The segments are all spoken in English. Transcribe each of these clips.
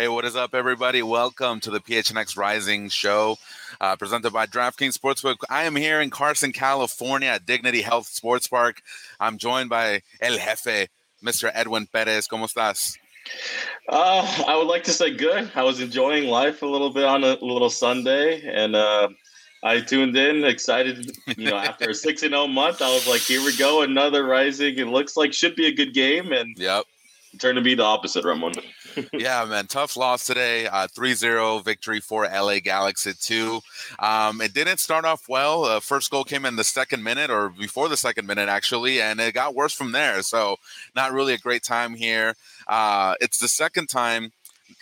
Hey, what is up, everybody? Welcome to the PHNX Rising Show, uh, presented by DraftKings Sportsbook. I am here in Carson, California at Dignity Health Sports Park. I'm joined by El Jefe, Mr. Edwin Perez. ¿Cómo estás? Uh, I would like to say good. I was enjoying life a little bit on a little Sunday, and uh, I tuned in, excited. You know, after a six and zero month, I was like, "Here we go, another rising." It looks like should be a good game, and yep, it turned to be the opposite, Ramon. yeah, man, tough loss today. Uh, 3-0 victory for LA Galaxy 2. Um, it didn't start off well. Uh, first goal came in the second minute or before the second minute, actually, and it got worse from there. So not really a great time here. Uh, it's the second time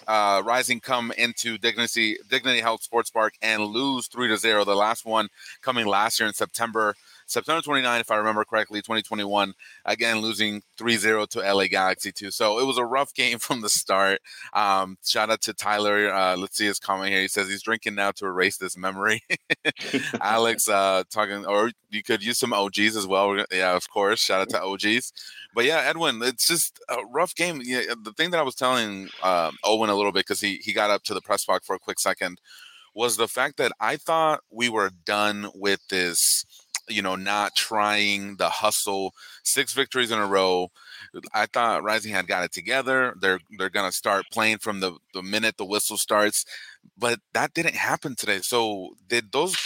uh, Rising come into Dignity Dignity Health Sports Park and lose three to zero. The last one coming last year in September September 29, if I remember correctly, 2021, again losing 3-0 to LA Galaxy 2. So it was a rough game from the start. Um, shout out to Tyler. Uh, let's see his comment here. He says he's drinking now to erase this memory. Alex uh, talking, or you could use some OGeez as well. Yeah, of course. Shout out to OGeez. But yeah, Edwin, it's just a rough game. Yeah, the thing that I was telling uh, Owain a little bit because he he got up to the press box for a quick second was the fact that I thought we were done with this you know, not trying the hustle. Six victories in a row. I thought Rising had got it together. They're they're gonna start playing from the, the minute the whistle starts, but that didn't happen today. So did those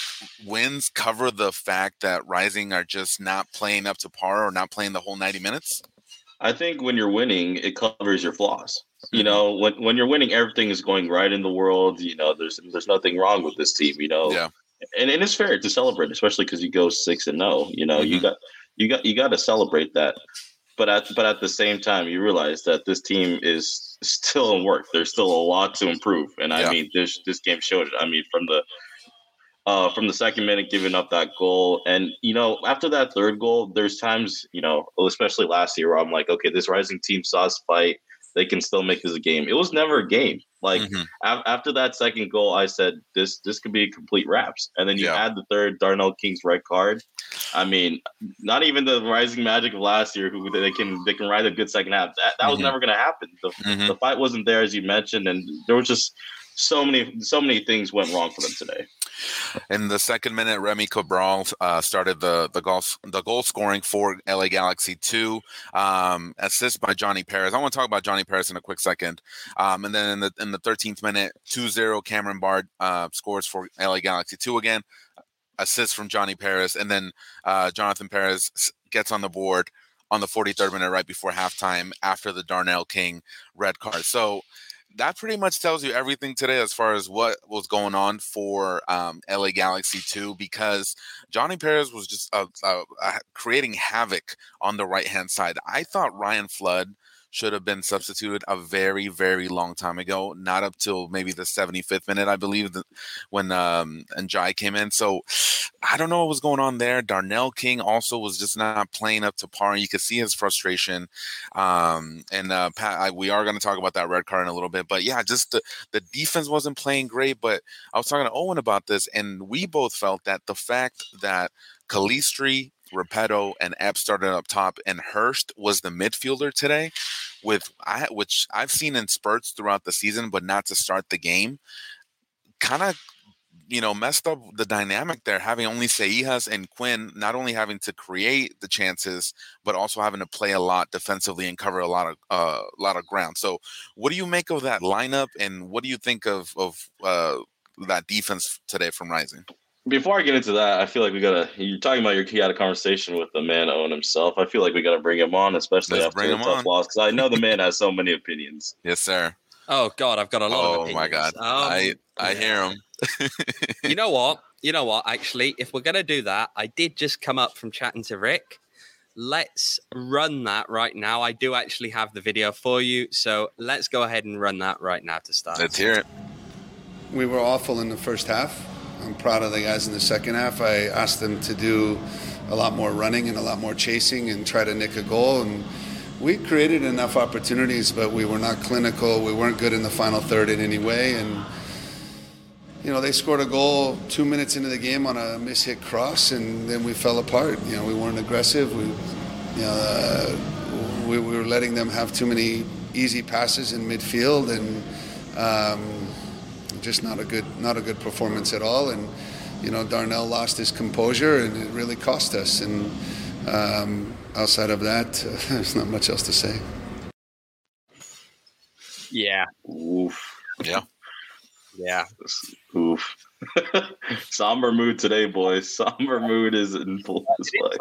wins cover the fact that Rising are just not playing up to par or not playing the whole 90 minutes? I think when you're winning, it covers your flaws. You mm-hmm. know, when when you're winning, everything is going right in the world. You know, there's there's nothing wrong with this team. You know, yeah and, and it's fair to celebrate, especially because you go six and zero. Oh, you know, mm-hmm. you got you got you got to celebrate that. But at but at the same time, you realize that this team is still in work. There's still a lot to improve, and I mean this this game showed it. I mean from the uh, from the second minute giving up that goal. And, you know, after that third goal, there's times, you know, especially last year where I'm like, okay, this rising team saw us fight they can still make this a game. It was never a game. Like mm-hmm. a- after that second goal, I said this this could be a complete wraps. And then you yeah. add the third Darnell King's red card. I mean, not even the rising magic of last year, who they can they can ride a good second half. That, that mm-hmm. was never going to happen. The, mm-hmm. the fight wasn't there, as you mentioned, and there was just so many so many things went wrong for them today. In the second minute, Remy Cabral uh, started the the goal the goal scoring for LA Galaxy two, um, assist by Johnny Perez. I want to talk about Johnny Perez in a quick second, um, and then in the in the thirteenth minute, 2-0 Cameron Bard uh, scores for LA Galaxy two again, assist from Johnny Perez, and then uh, Jonathan Perez gets on the board on the 43rd minute right before halftime after the Darnell King red card. So that pretty much tells you everything today as far as what was going on for um, LA Galaxy 2 because Johnny Perez was just uh, uh, creating havoc on the right hand side. I thought Ryan Flood should have been substituted a very, very long time ago, not up till maybe the 75th minute, I believe, when um, and Jai came in. So I don't know what was going on there. Darnell King also was just not playing up to par. You could see his frustration. Um, and uh, Pat, I, we are going to talk about that red card in a little bit. But yeah, just the, the defense wasn't playing great. But I was talking to Owain about this, and we both felt that the fact that Calistri Repetto and Epps started up top, and Hurst was the midfielder today, with I, which I've seen in spurts throughout the season, but not to start the game. Kind of you know, messed up the dynamic there, having only Seijas and Quinn not only having to create the chances, but also having to play a lot defensively and cover a lot of a uh, lot of ground. So, what do you make of that lineup, and what do you think of of uh, that defense today from Rising? Before I get into that, I feel like we gotta. You're talking about your key had a conversation with the man Owain himself. I feel like we gotta bring him on, especially Let's after the tough on. loss, because I know the man has so many opinions. Yes, sir. Oh God, I've got a lot. Of opinions. Oh my God, um, I I hear him. you know what? You know what? Actually, if we're gonna do that, I did just come up from chatting to Rick. Let's run that right now. I do actually have the video for you, so let's go ahead and run that right now to start. Let's hear it. We were awful in the first half. I'm proud of the guys in the second half. I asked them to do a lot more running and a lot more chasing and try to nick a goal and we created enough opportunities, but we were not clinical. We weren't good in the final third in any way. And, you know, they scored a goal two minutes into the game on a mishit cross, and then we fell apart. You know, we weren't aggressive. We, you know, uh, we, we, were letting them have too many easy passes in midfield, and um, just not a good, not a good performance at all. And, you know, Darnell lost his composure, and it really cost us. And, um, outside of that, uh, there's not much else to say. Yeah. Oof. Yeah. Yeah. Oof. Somber mood today, boys. Somber mood is in full display.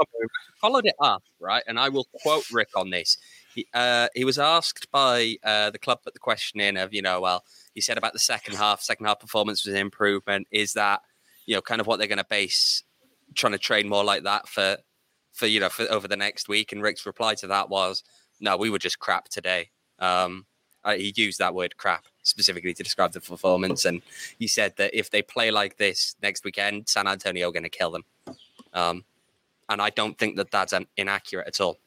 Followed it up, right? And I will quote Rick on this. He, uh, he was asked by uh, the club put the question in of, you know, well, he said about the second half, second half performance was an improvement. Is that, you know, kind of what they're going to base trying to train more like that for for you know for over the next week. And Rick's reply to that was, "No, we were just crap today." Um, he used that word "crap" specifically to describe the performance, and he said that if they play like this next weekend, San Antonio are going to kill them. Um, and I don't think that that's inaccurate at all.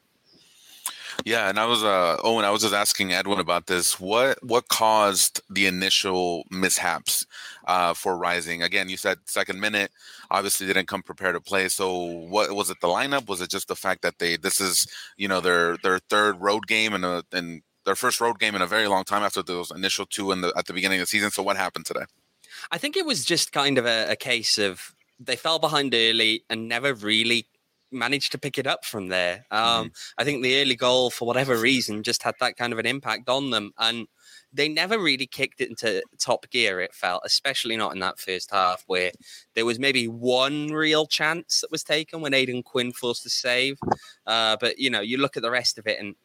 Yeah, and I was uh Owain, I was just asking Edwin about this. What what caused the initial mishaps uh for Rising? Again, you said second minute, obviously didn't come prepared to play. So what was it the lineup? Was it just the fact that they this is, you know, their their third road game and a and their first road game in a very long time after those initial two in the at the beginning of the season. So what happened today? I think it was just kind of a, a case of they fell behind early and never really managed to pick it up from there. Um, mm-hmm. I think the early goal, for whatever reason, just had that kind of an impact on them. And they never really kicked it into top gear, it felt, especially not in that first half where there was maybe one real chance that was taken when Aodhan Quinn forced a save. Uh, but, you know, you look at the rest of it and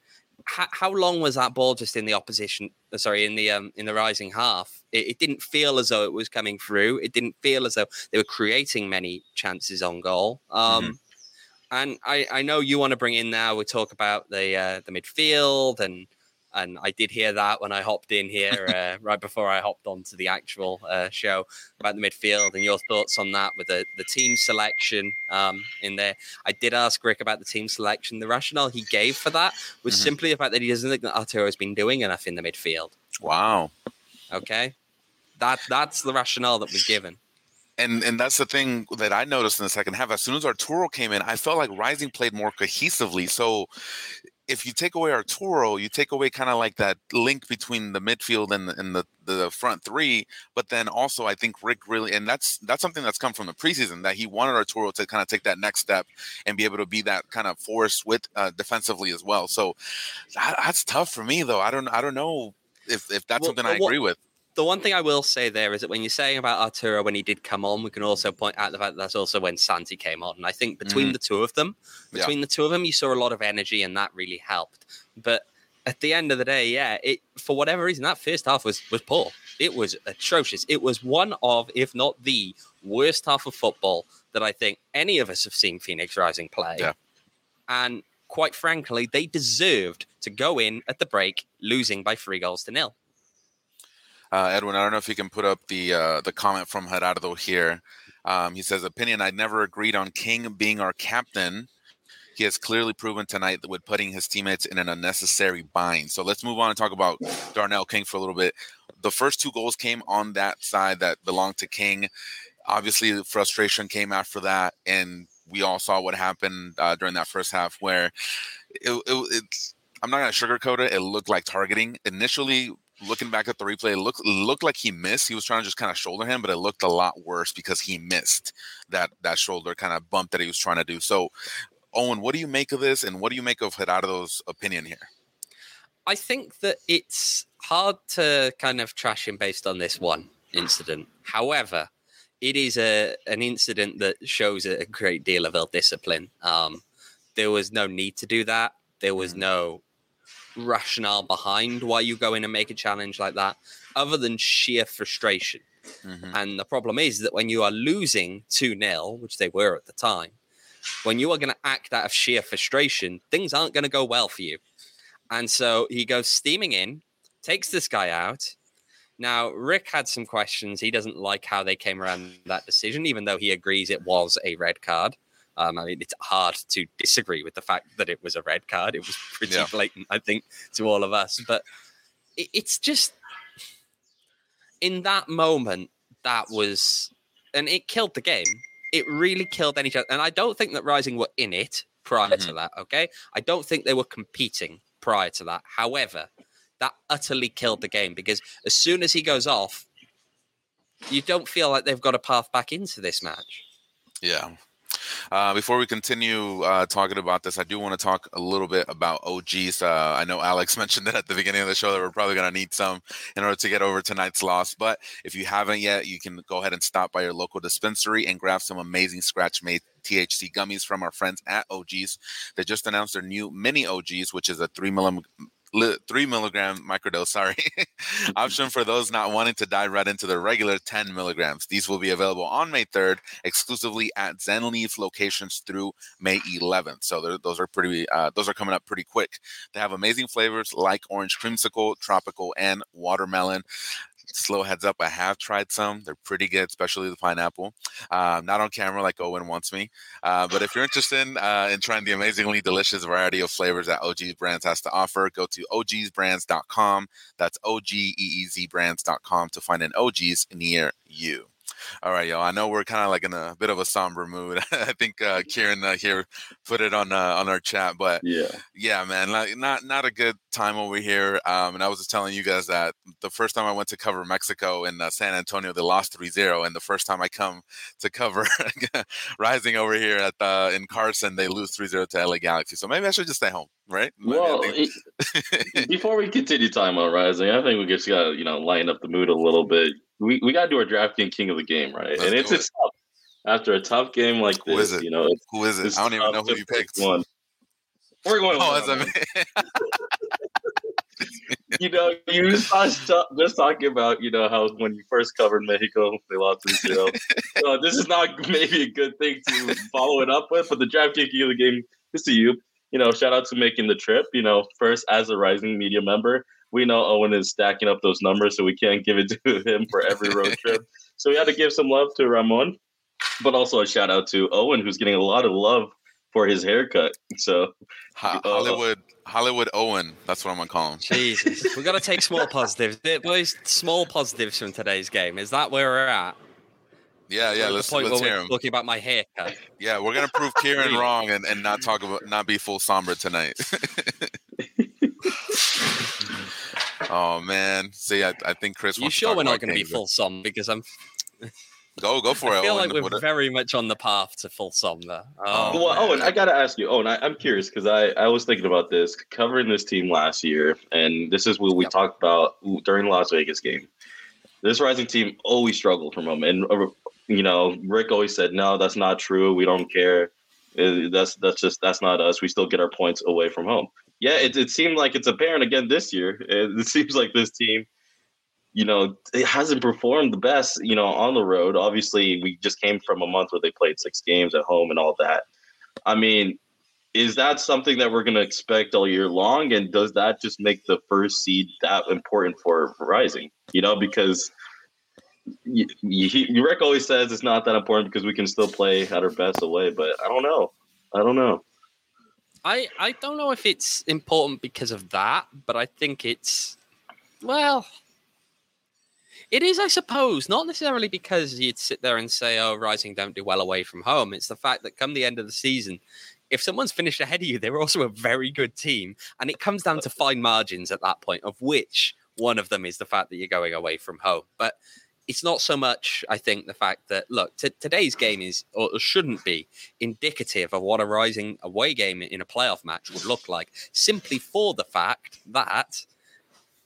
how, how long was that ball just in the opposition? Uh, sorry, in the um, in the rising half, it, it, didn't feel as though it was coming through. It didn't feel as though they were creating many chances on goal. Um, mm-hmm and I, I know you want to bring in now. We talk about the uh, the midfield, and and I did hear that when I hopped in here uh, right before I hopped onto the actual uh, show about the midfield and your thoughts on that with the the team selection um, in there. I did ask Rick about the team selection. The rationale he gave for that was mm-hmm. simply the fact that he doesn't think that Arturo has been doing enough in the midfield. Wow. Okay, that that's the rationale that was given and and that's the thing that I noticed in the second half. As soon as Arturo came in, I felt like Rising played more cohesively. So if you take away Arturo, you take away kind of like that link between the midfield and, and the, the front three. But then also, I think Rick really, and that's that's something that's come from the preseason that he wanted Arturo to kind of take that next step and be able to be that kind of force with uh, defensively as well. So that, that's tough for me, though. I don't I don't know if if that's well, something I agree with the one thing I will say there is that when you're saying about Arturo when he did come on, we can also point out the fact that that's also when Santi came on. And I think between mm. the two of them, between yeah. the two of them, you saw a lot of energy, and that really helped. But at the end of the day, yeah, it for whatever reason that first half was was poor. It was atrocious. It was one of, if not the worst half of football that I think any of us have seen Phoenix Rising play. Yeah. And quite frankly, they deserved to go in at the break losing by three goals to nil. Uh, Edwin, I don't know if you can put up the uh, the comment from Gerardo here. Um, he says, "Opinion: I never agreed on King being our captain. He has clearly proven tonight with putting his teammates in an unnecessary bind. So let's move on and talk about Darnell King for a little bit. The first two goals came on that side that belonged to King. Obviously, the frustration came after that, and we all saw what happened uh, during that first half, where it, it, it's I'm not going to sugarcoat it. It looked like targeting. Initially, looking back at the replay, it looked looked like he missed. He was trying to just kind of shoulder him, but it looked a lot worse because he missed that that shoulder kind of bump that he was trying to do. So, Owain, what do you make of this, and what do you make of Gerardo's opinion here? I think that it's hard to kind of trash him based on this one incident. However, it is a an incident that shows a great deal of ill discipline. Um, there was no need to do that. There was Mm-hmm. no rationale behind why you go in and make a challenge like that, other than sheer frustration. Mhm. And the problem is that when you are losing 2 0, which they were at the time, when you are going to act out of sheer frustration, things aren't going to go well for you. And so he goes steaming in, takes this guy out. Now, Rick had some questions. He doesn't like how they came around that decision, even though he agrees it was a red card. Um, I mean, it's hard to disagree with the fact that it was a red card. It was pretty Yeah. blatant, I think, to all of us. But it, it's just in that moment, that was, and it killed the game. It really killed any chance. And I don't think that Rising were in it prior to that. Okay, I don't think they were competing prior to that. However, that utterly killed the game because as soon as he goes off, you don't feel like they've got a path back into this match. Yeah. Uh, before we continue uh, talking about this, I do want to talk a little bit about OGeez. Uh, I know Alex mentioned it at the beginning of the show that we're probably going to need some in order to get over tonight's loss. But if you haven't yet, you can go ahead and stop by your local dispensary and grab some amazing scratch made THC gummies from our friends at OGeez. They just announced their new mini OGeez, which is a three li- three milligram microdose, sorry, option for those not wanting to dive right into the regular 10 milligrams. These will be available on May 3rd exclusively at ZenLeaf locations through May 11th. So those are pretty, uh, those are coming up pretty quick. They have amazing flavors like orange creamsicle, tropical, and watermelon. Slow heads up, I have tried some. They're pretty good, especially the pineapple. Um, not on camera like Owain wants me. Uh, but if you're interested in, uh, in trying the amazingly delicious variety of flavors that OGeez Brands has to offer, go to ogeezbrands.com. That's O G E E Z brands.com to find an OG's near you. All right, y'all. I know we're kind of like in a bit of a somber mood. I think uh, Kieran uh, here put it on uh, on our chat, but Yeah. yeah, man, like, not not a good time over here. Um, and I was just telling you guys that the first time I went to cover Mexico in uh, San Antonio, they lost 3-0, and the first time I come to cover Rising over here at the in Carson, they lose 3-0 to LA Galaxy. So maybe I should just stay home, right? Well, think- it, before we continue talking about Rising, I think we just got to, you know, lighten up the mood a little bit. We, we got to do our DraftKings King of the Game, right? Let's and it's, it's tough. After a tough game like Who is this, it? you know, it's, who is it? it's I don't even know who you pick picked. One. We're going Oh, with as I one. you know, you just, just just talking about, you know, how when you first covered Mexico, they lost 3 0. so this is not maybe a good thing to follow it up with, but the DraftKings King of the Game is to you. You know, shout out to making the trip. You know, first as a Rising Media member, we know Owain is stacking up those numbers, so we can't give it to him for every road trip. So we had to give some love to Ramon, but also a shout out to Owain, who's getting a lot of love for his haircut. So Ho- Uh, Hollywood Hollywood Owain. That's what I'm gonna call him. Jesus, we've got to take small positives, boys. Small positives from today's game. Is that where we're at? Yeah, yeah. We're Let's the point let's where hear we're him. talking about my haircut. Yeah, we're gonna prove Kieran wrong and, and not talk about not be full somber tonight. Oh man, see, I, I think Chris. you wants to sure we're not going to be full som? Because I'm. Go, go for I it. I feel Owain. like we're What- very much on the path to full som there. Oh, Um, well, man. Owain, I gotta ask you, Owain. I, I'm curious because I, I was thinking about this covering this team last year, and this is what we Yep. talked about during the Las Vegas game. This Rising team always struggled from home, and uh, you know, Rick always said, "No, that's not true. We don't care. Uh, That's that's just that's not us. We still get our points away from home." Yeah, it, it seemed like it's apparent again this year. It, it seems like this team, you know, it hasn't performed the best, you know, on the road. Obviously, we just came from a month where they played six games at home and all that. I mean, is that something that we're going to expect all year long? And does that just make the first seed that important for Rising? You know, because y y Rick always says it's not that important because we can still play at our best away. But I don't know. I don't know. I I don't know if it's important because of that, but I think it's well, it is, I suppose, not necessarily because you'd sit there and say, "Oh, Rising don't do well away from home." It's the fact that come the end of the season, if someone's finished ahead of you, they're also a very good team, and it comes down to fine margins at that point of which One of them is the fact that you're going away from home, but it's not so much, I think, the fact that look, t- today's game is or shouldn't be indicative of what a rising away game in a playoff match would look like, simply for the fact that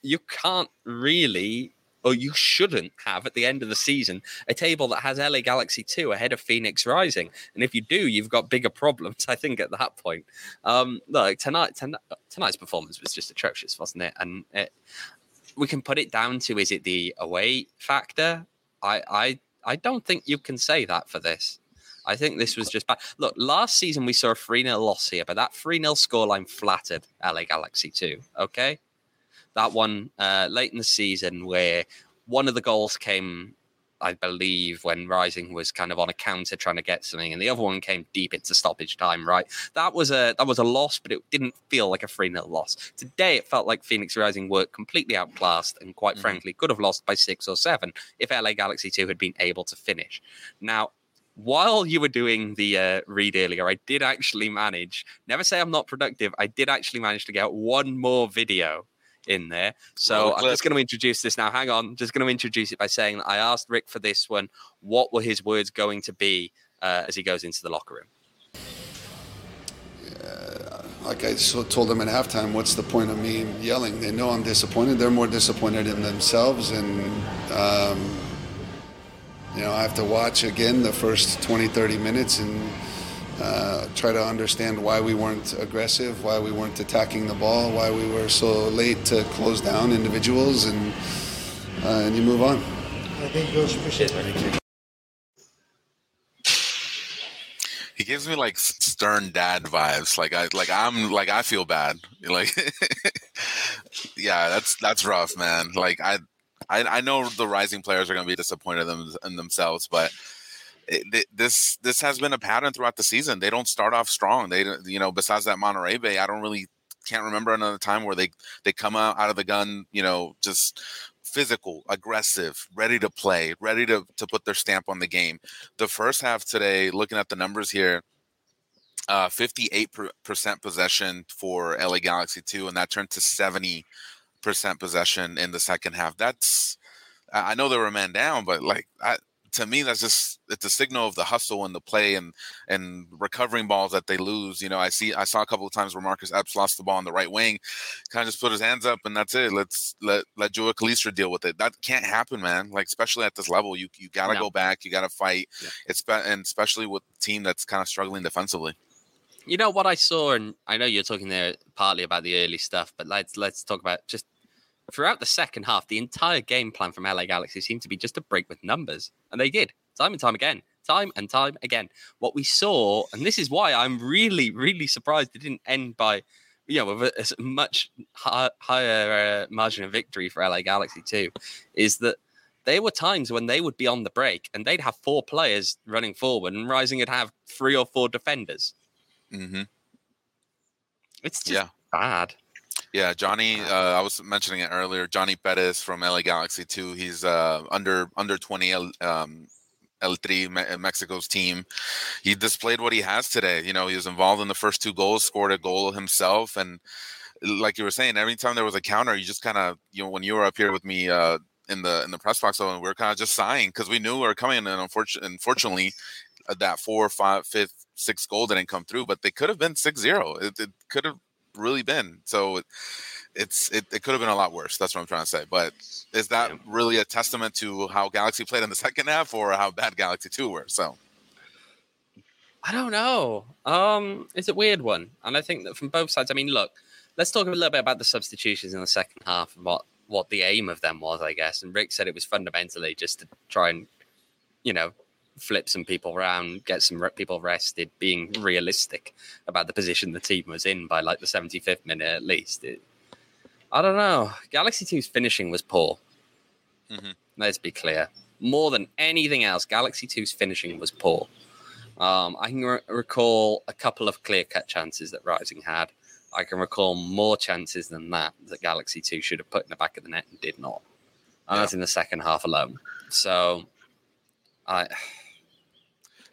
you can't really or you shouldn't have at the end of the season a table that has LA Galaxy 2 ahead of Phoenix Rising. And if you do, you've got bigger problems, I think, at that point. Um, look, tonight, tonight tonight's performance was just atrocious, wasn't it? And it, we can put it down to is it the away factor? I I I don't think you can say that for this. I think this was just bad. Look, last season we saw a 3 0 loss here, but that 3 0 scoreline flattered LA Galaxy 2. Okay. That one uh, late in the season where one of the goals came I believe, when Rising was kind of on a counter trying to get something, and the other one came deep into stoppage time. Right, that was a that was a loss, but it didn't feel like a three 0 loss. Today, it felt like Phoenix Rising were completely outclassed, and quite mm-hmm. frankly, could have lost by six or seven if LA Galaxy Two had been able to finish. Now, while you were doing the uh, read earlier, I did actually manage. Never say I'm not productive. I did actually manage to get one more video in there. So I'm just going to introduce this now. Hang on, just going to introduce it by saying that I asked Rick for this one. What were his words going to be uh, as he goes into the locker room? like I told them at halftime, what's the point of me yelling? They know I'm disappointed. They're more disappointed in themselves, and um, you know I have to watch again the first 20, 30 minutes and uh, try to understand why we weren't aggressive, why we weren't attacking the ball, why we were so late to close down individuals, and uh, and you move on. I think Coach appreciate that. He gives me like stern dad vibes. Like I like I'm like I feel bad. Like yeah, that's that's rough, man. Like I I, I know the rising players are going to be disappointed in, in themselves, but it, this this has been a pattern throughout the season. They don't start off strong. They you know besides that Monterey Bay, I don't really can't remember another time where they they come out out of the gun, you know, just physical, aggressive, ready to play, ready to to put their stamp on the game. The first half today, looking at the numbers here, uh, 58% possession for LA Galaxy 2, and that turned to 70% possession in the second half. That's, I know they were a man down, but like, I, to me, that's just it's a signal of the hustle and the play and and recovering balls that they lose. You know, I see I saw a couple of times where Marcus Epps lost the ball on the right wing, kind of just put his hands up and that's it. Let's let let Joe Calistri deal with it. That can't happen, man. Like especially at this level, you you got to no. go back, you got to fight. Yeah. It's and especially with a team that's kind of struggling defensively. You know what I saw, and I know you're talking there partly about the early stuff, but let's let's talk about just throughout the second half, the entire game plan from LA Galaxy seemed to be just to break with numbers. And they did time and time again, time and time again. What we saw, and this is why I'm really, really surprised it didn't end by, you know, with a, a much high, higher uh, margin of victory for LA Galaxy too, is that there were times when they would be on the break and they'd have four players running forward and Rising would have three or four defenders. Mm-hmm. It's just yeah. bad. Yeah, Johnny. Uh, I was mentioning it earlier. Johnny Perez from LA Galaxy too. He's uh, under under twenty um, El Tri, Mexico's team. He displayed what he has today. You know, he was involved in the first two goals, scored a goal himself, and like you were saying, every time there was a counter, you just kind of you know when you were up here with me uh, in the in the press box, and we are kind of just sighing because we knew we were coming, and unfortunately, unfortunately, uh, that four, five, fifth, sixth goal didn't come through, but they could have been 6-0. It, it could have really been. So it's it, it could have been a lot worse. That's what I'm trying to say. But is that yeah. really a testament to how Galaxy played in the second half or how bad Galaxy 2 were? So I don't know. Um, it's a weird one. And I think that from both sides, I mean, look, let's talk a little bit about the substitutions in the second half and what, what the aim of them was, I guess. And Rick said it was fundamentally just to try and, you know, flip some people around, get some people rested, being realistic about the position the team was in by like the 75th minute at least. It, I don't know. Galaxy 2's finishing was poor. Mm-hmm. Let's be clear. More than anything else, Galaxy 2's finishing was poor. Um, I can re- recall a couple of clear cut chances that Rising had. I can recall more chances than that that Galaxy 2 should have put in the back of the net and did not. And yeah. that's in the second half alone. So I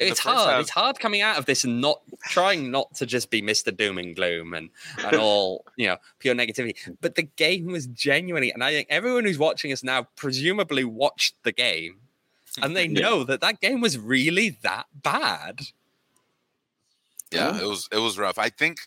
it's hard. Half, it's hard coming out of this and not trying not to just be Mr. Doom and Gloom and, and all, you know, pure negativity. But the game was genuinely, and I think everyone who's watching us now presumably watched the game and they yeah. know that that game was really that bad. Yeah, it was it was rough. I think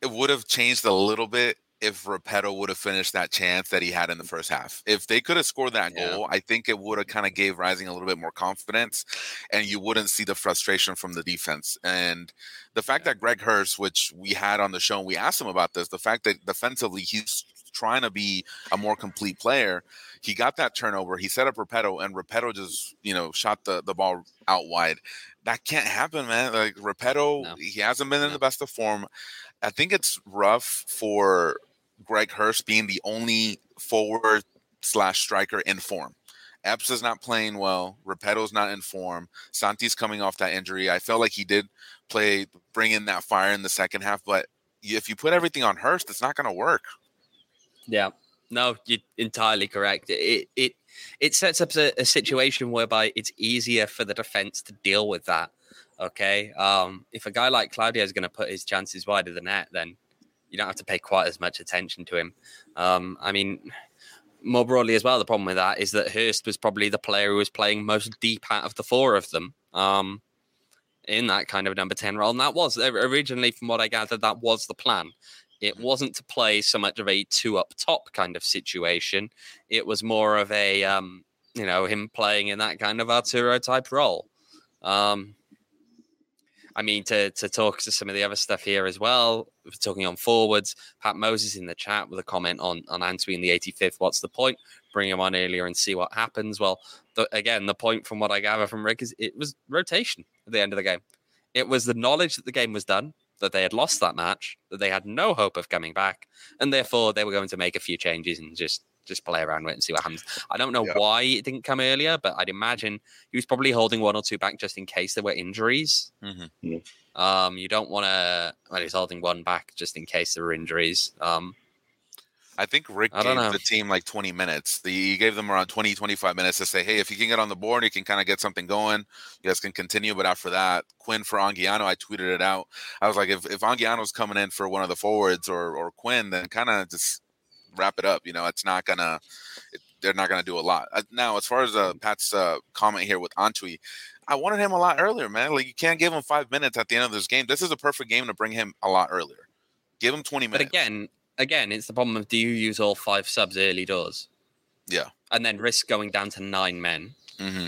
it would have changed a little bit if Repetto would have finished that chance that he had in the mm. first half. If they could have scored that yeah. goal, I think it would have kind of gave Rising a little bit more confidence and you wouldn't see the frustration from the defense. And the fact yeah. that Greg Hurst, which we had on the show and we asked him about this, the fact that defensively he's trying to be a more complete player, he got that turnover, he set up Repetto and Repetto just, you know, shot the, the ball out wide. That can't happen, man. Like Repetto, no. he hasn't been no. in the best of form. I think it's rough for Greg Hurst being the only forward slash striker in form. Epps is not playing well. Repetto's not in form. Santi's coming off that injury. I felt like he did play, bring in that fire in the second half, but if you put everything on Hurst, it's not going to work. Yeah, no, you're entirely correct. It it it sets up a, a situation whereby it's easier for the defense to deal with that. Okay, um, if a guy like Claudio is going to put his chances wide of the net, then you don't have to pay quite as much attention to him. Um, I mean, more broadly as well, the problem with that is that Hurst was probably the player who was playing most deep out of the four of them um, in that kind of number 10 role. And that was originally, from what I gathered, that was the plan. It wasn't to play so much of a two up top kind of situation. It was more of a, um, you know, him playing in that kind of Arturo type role. Um, I mean, to to talk to some of the other stuff here as well. We're talking on forwards. Pat Moses in the chat with a comment on on Antwi in the 85th. What's the point? Bring him on earlier and see what happens. Well, the, again, the point from what I gather from Rick is it was rotation at the end of the game. It was the knowledge that the game was done, that they had lost that match, that they had no hope of coming back, and therefore they were going to make a few changes and just just play around with it and see what happens. I don't know why it didn't come earlier, but I'd imagine he was probably holding one or two back just in case there were injuries. Mm-hmm. Um, you don't want to. Well, he's holding one back just in case there were injuries. Um, I think Rick I gave know. the team like 20 minutes. The, he gave them around 20, 25 minutes to say, hey, if you can get on the board, you can kind of get something going. You guys can continue. But after that, Quinn for Anguiano, I tweeted it out. I was like, if, if Anguiano's coming in for one of the forwards or, or Quinn, then kind of just wrap it up. You know, it's not gonna. It, they're not gonna do a lot. Uh, now, as far as uh, Pat's uh, comment here with Antwi, I wanted him a lot earlier, man. Like you can't give him five minutes at the end of this game. This is a perfect game to bring him a lot earlier. Give him twenty minutes. But again, again, it's the problem of do you use all five subs early doors? Yeah, and then risk going down to nine men. Mm-hmm.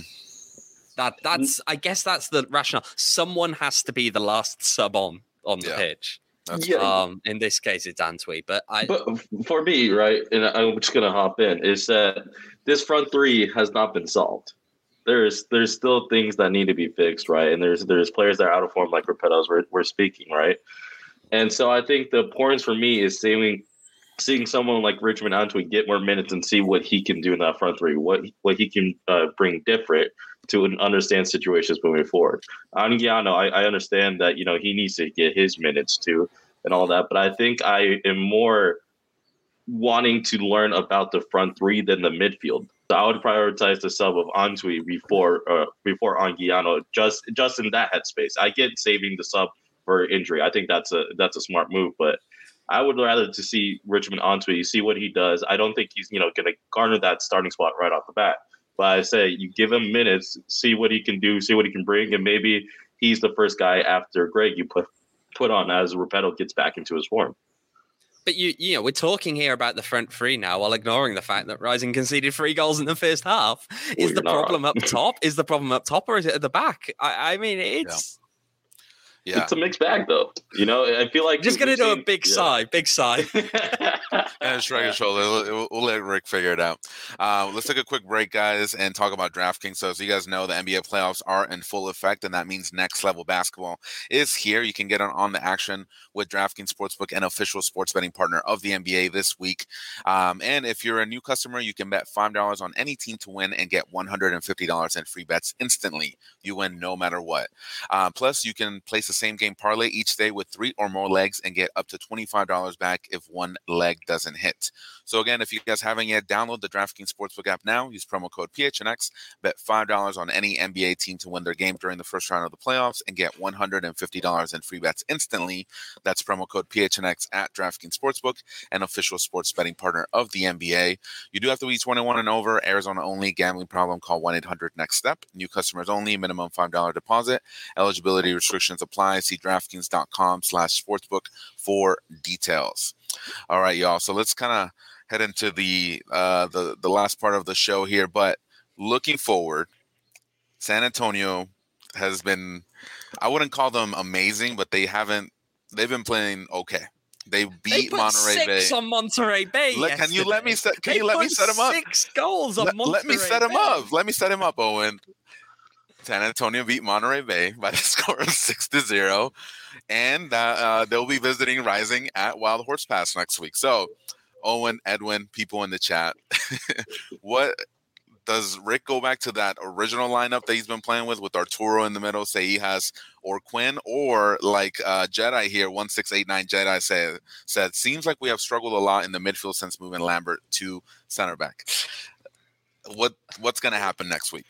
That that's I guess that's the rationale. Someone has to be the last sub on on the yeah. pitch. That's yeah. Um, in this case, it's Antwi, but I. But for me, right, and I'm just gonna hop in. Is that this front three has not been solved. There's there's still things that need to be fixed, right? And there's there's players that are out of form, like Repetto's we're, we're speaking, right? And so I think the importance for me is seeing seeing someone like Richmond Antwi get more minutes and see what he can do in that front three, what what he can uh, bring different to understand situations moving forward. Anguiano, I, I understand that you know he needs to get his minutes too and all that, but I think I am more wanting to learn about the front three than the midfield. So I would prioritize the sub of Antwi before uh, before Anguiano, just just in that headspace. I get saving the sub for injury. I think that's a that's a smart move, but I would rather to see Richmond onto it, you see what he does. I don't think he's you know going to garner that starting spot right off the bat. But I say you give him minutes, see what he can do, see what he can bring, and maybe he's the first guy after Greg you put put on as Repetto gets back into his form. But you, you know, we're talking here about the front three now, while ignoring the fact that Rising conceded three goals in the first half. Is well, the problem up top? Is the problem up top, or is it at the back? I, I mean, it's yeah. It's a mixed bag, though. You know, I feel like just gonna do a big yeah. sigh, big sigh. and shrug his shoulder. We'll, we'll, let Rick figure it out. Uh, let's take a quick break, guys, and talk about DraftKings. So, as you guys know the NBA playoffs are in full effect, and that means next level basketball is here. You can get on, on the action with DraftKings Sportsbook, an official sports betting partner of the NBA this week. Um, and if you're a new customer, you can bet five dollars on any team to win and get one hundred and fifty dollars in free bets instantly. You win no matter what. Uh, plus, you can place the same game parlay each day with three or more legs and get up to $25 back if one leg doesn't doesn't hit. So again, if you guys haven't yet, download the DraftKings Sportsbook app now. Use promo code PHNX. Bet five dollars on any NBA team to win their game during the first round of the playoffs, and get one hundred and fifty dollars in free bets instantly. That's promo code PHNX at DraftKings Sportsbook, an official sports betting partner of the NBA. You do have to be twenty one and over. Arizona only. Gambling problem? Call one eight hundred Next Step. New customers only. Minimum five dollar deposit. Eligibility restrictions apply. See DraftKings.com/sportsbook for details. All right, y'all. So let's kind of head into the uh, the the last part of the show here. But looking forward, San Antonio has been I wouldn't call them amazing, but they haven't they've been playing okay. They beat they Monterey six Bay. on Monterey Bay. Let- can you let me set can They you let me set him up? Six goals on Let, Monterey let me set him Bay. up. Let me set him up, Owain. San Antonio beat Monterey Bay by the score of six to zero, and uh, they'll be visiting Rising at Wild Horse Pass next week. So, Owain, Edwin, people in the chat, what does Rick go back to that original lineup that he's been playing with, with Arturo in the middle? Say he has or Quinn, or like uh, Jedi here, one six eight nine Jedi said said seems like we have struggled a lot in the midfield since moving Lambert to center back. What what's going to happen next week?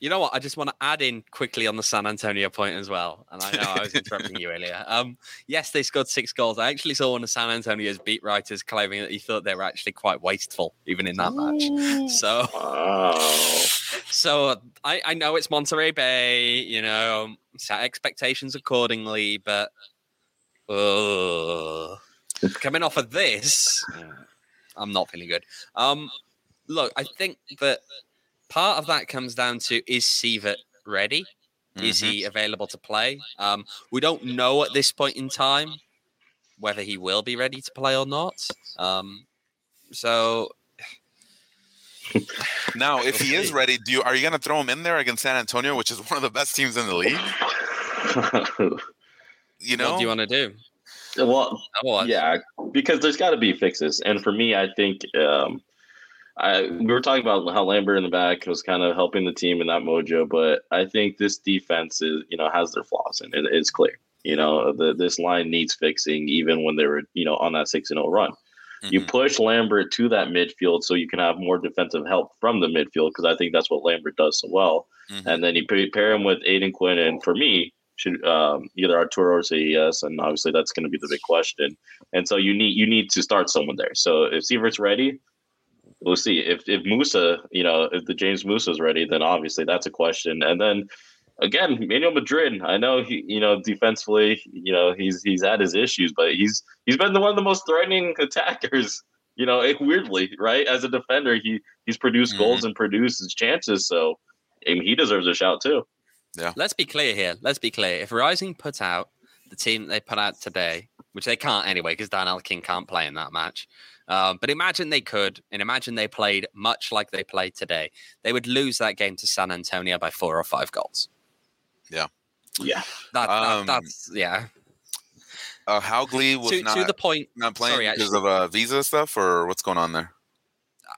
You know what? I just want to add in quickly on the San Antonio point as well. And I know I was interrupting you earlier. Um, yes, they scored six goals. I actually saw one of San Antonio's beat writers claiming that he thought they were actually quite wasteful, even in that match. So, so I, I know it's Monterey Bay. You know, set expectations accordingly, but uh, coming off of this, I'm not feeling good. Um, look, I think that part of that comes down to is Sievert ready? Is Mhm. he available to play? Um, we don't know at this point in time whether he will be ready to play or not. Um, so now? If he is ready, do you are you going to throw him in there against San Antonio, which is one of the best teams in the league? You know, what do you want to do? well, yeah, because there's got to be fixes, and for me, I think um, I we were talking about how Lambert in the back was kind of helping the team in that mojo, but I think this defense is you know has their flaws, and it, it's clear. You know, the, this line needs fixing, even when they were you know on that six and zero run. You Mhm. push Lambert to that midfield so you can have more defensive help from the midfield because I think that's what Lambert does so well. Mhm. And then you pair him with Aodhan Quinn, and for me, should um, either Arturo or yes, and obviously that's going to be the big question. And so you need you need to start someone there. So if Sievert's ready, we'll see. If if Musa, you know, if the James Musa is ready, then obviously that's a question. And then again, Manuel Madrid, I know he, you know, defensively, you know, he's he's had his issues, but he's he's been the one of the most threatening attackers. You know, it, weirdly, right? As a defender, he he's produced Mhm. goals and produces chances. So, I mean, he deserves a shout too. Yeah. Let's be clear here. Let's be clear. If Rising put out the team they put out today, which they can't anyway, because Darnell King can't play in that match. Um, but imagine they could, and imagine they played much like they played today. They would lose that game to San Antonio by four or five goals. Yeah. That, that- Um, that's yeah. uh, Howgley was To, not to the point, not playing sorry, because actually. of uh, visa stuff, or what's going on there?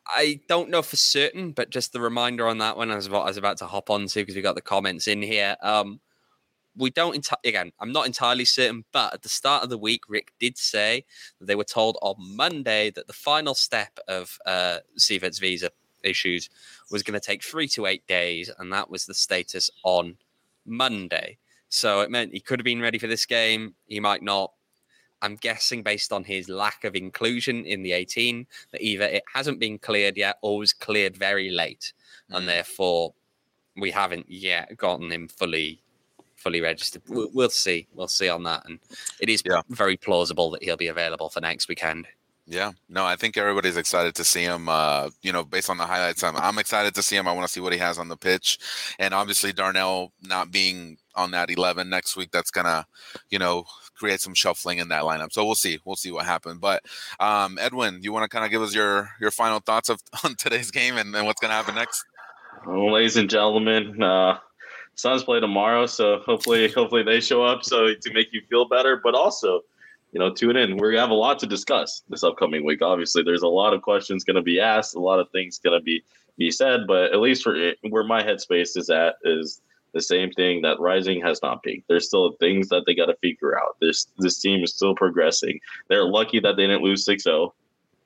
I don't know for certain, but just the reminder on that one, I was about, I was about to hop on to because we got the comments in here. Um, we don't enti- again. I'm not entirely certain, but at the start of the week, Rick did say that they were told on Monday that the final step of uh, Sievert's visa issues was going to take three to eight days, and that was the status on Monday. So it meant he could have been ready for this game. He might not. I'm guessing based on his lack of inclusion in the 18 that either it hasn't been cleared yet or was cleared very late, and Mm. therefore we haven't yet gotten him fully fully registered. We'll, we'll see. We'll see on that, and it is Yeah. very plausible that he'll be available for next weekend. Yeah, no, I think everybody's excited to see him. Uh, you know, based on the highlights, I'm, I'm excited to see him. I want to see what he has on the pitch, and obviously Darnell not being on that 11 next week, that's gonna, you know, create some shuffling in that lineup. So we'll see, we'll see what happens. But um, Edwin, you want to kind of give us your your final thoughts of on today's game and, and what's gonna happen next? Well, ladies and gentlemen, uh, Suns play tomorrow, so hopefully, hopefully they show up so to make you feel better. But also, you know, tune in. We're have a lot to discuss this upcoming week. Obviously, there's a lot of questions going to be asked, a lot of things going to be be said. But at least for where my headspace is at is the same thing that Rising has not peaked. There's still things that they got to figure out. This this team is still progressing. They're lucky that they didn't lose 6-0.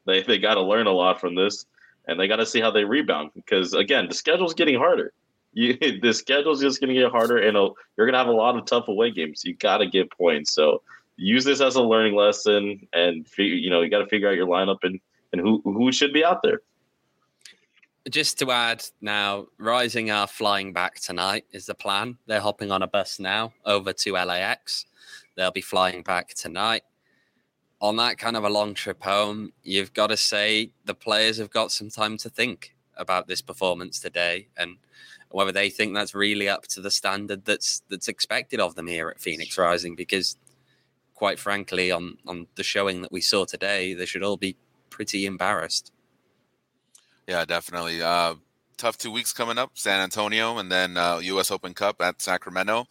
They they got to learn a lot from this, and they got to see how they rebound because again, the schedule's getting harder. You, the schedule's just going to get harder, and uh, you're going to have a lot of tough away games. You got to get points. So use this as a learning lesson, and you know you got to figure out your lineup and and who who should be out there. Just to add, now Rising are flying back tonight. Is the plan? They're hopping on a bus now over to LAX. They'll be flying back tonight on that kind of a long trip home, you've got to say the players have got some time to think about this performance today and whether they think that's really up to the standard that's that's expected of them here at Phoenix Rising. Because, quite frankly, on on the showing that we saw today, they should all be pretty embarrassed. Yeah, definitely. Uh, tough two weeks coming up: San Antonio and then uh, U.S. Open Cup at Sacramento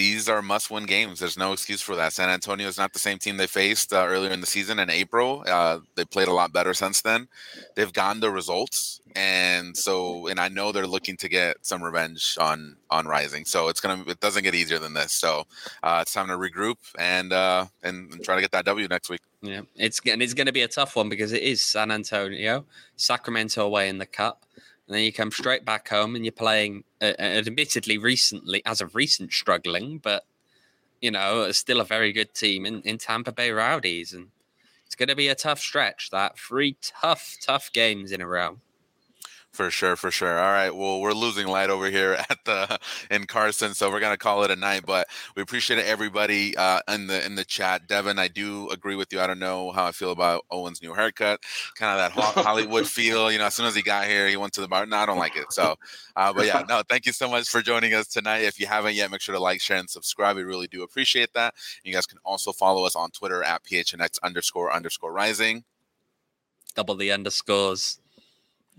these are must-win games. There's no excuse for that. San Antonio is not the same team they faced uh, earlier in the season in April. Uh, they played a lot better since then. They've gotten the results, and so and I know they're looking to get some revenge on on Rising. So it's gonna it doesn't get easier than this. So uh, it's time to regroup and, uh, and and try to get that W next week. Yeah, it's and it's going to be a tough one because it is San Antonio, Sacramento away in the Cup and then you come straight back home and you're playing, uh, admittedly recently, as of recent, struggling, but you know, still a very good team in, in Tampa Bay Rowdies, and it's going to be a tough stretch. That three tough, tough games in a row. For sure, for sure. All right. Well, we're losing light over here at the in Carson, so we're gonna call it a night. But we appreciate everybody uh, in the in the chat. Devin, I do agree with you. I don't know how I feel about Owain's new haircut. Kind of that Hollywood feel. You know, as soon as he got here, he went to the bar. No, I don't like it. So, uh, but yeah, no. Thank you so much for joining us tonight. If you haven't yet, make sure to like, share, and subscribe. We really do appreciate that. You guys can also follow us on Twitter at phnx underscore underscore rising. Double the underscores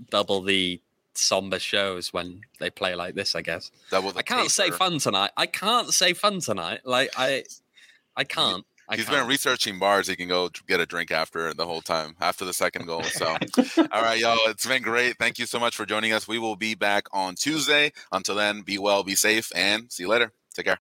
double the somber shows when they play like this. I guess. Double. I can't taper. say fun tonight. I can't say fun tonight. Like I, I can't. I He's can't. been researching bars he can go get a drink after the whole time after the second goal. So, all right, y'all, it's been great. Thank you so much for joining us. We will be back on Tuesday. Until then, be well, be safe, and see you later. Take care.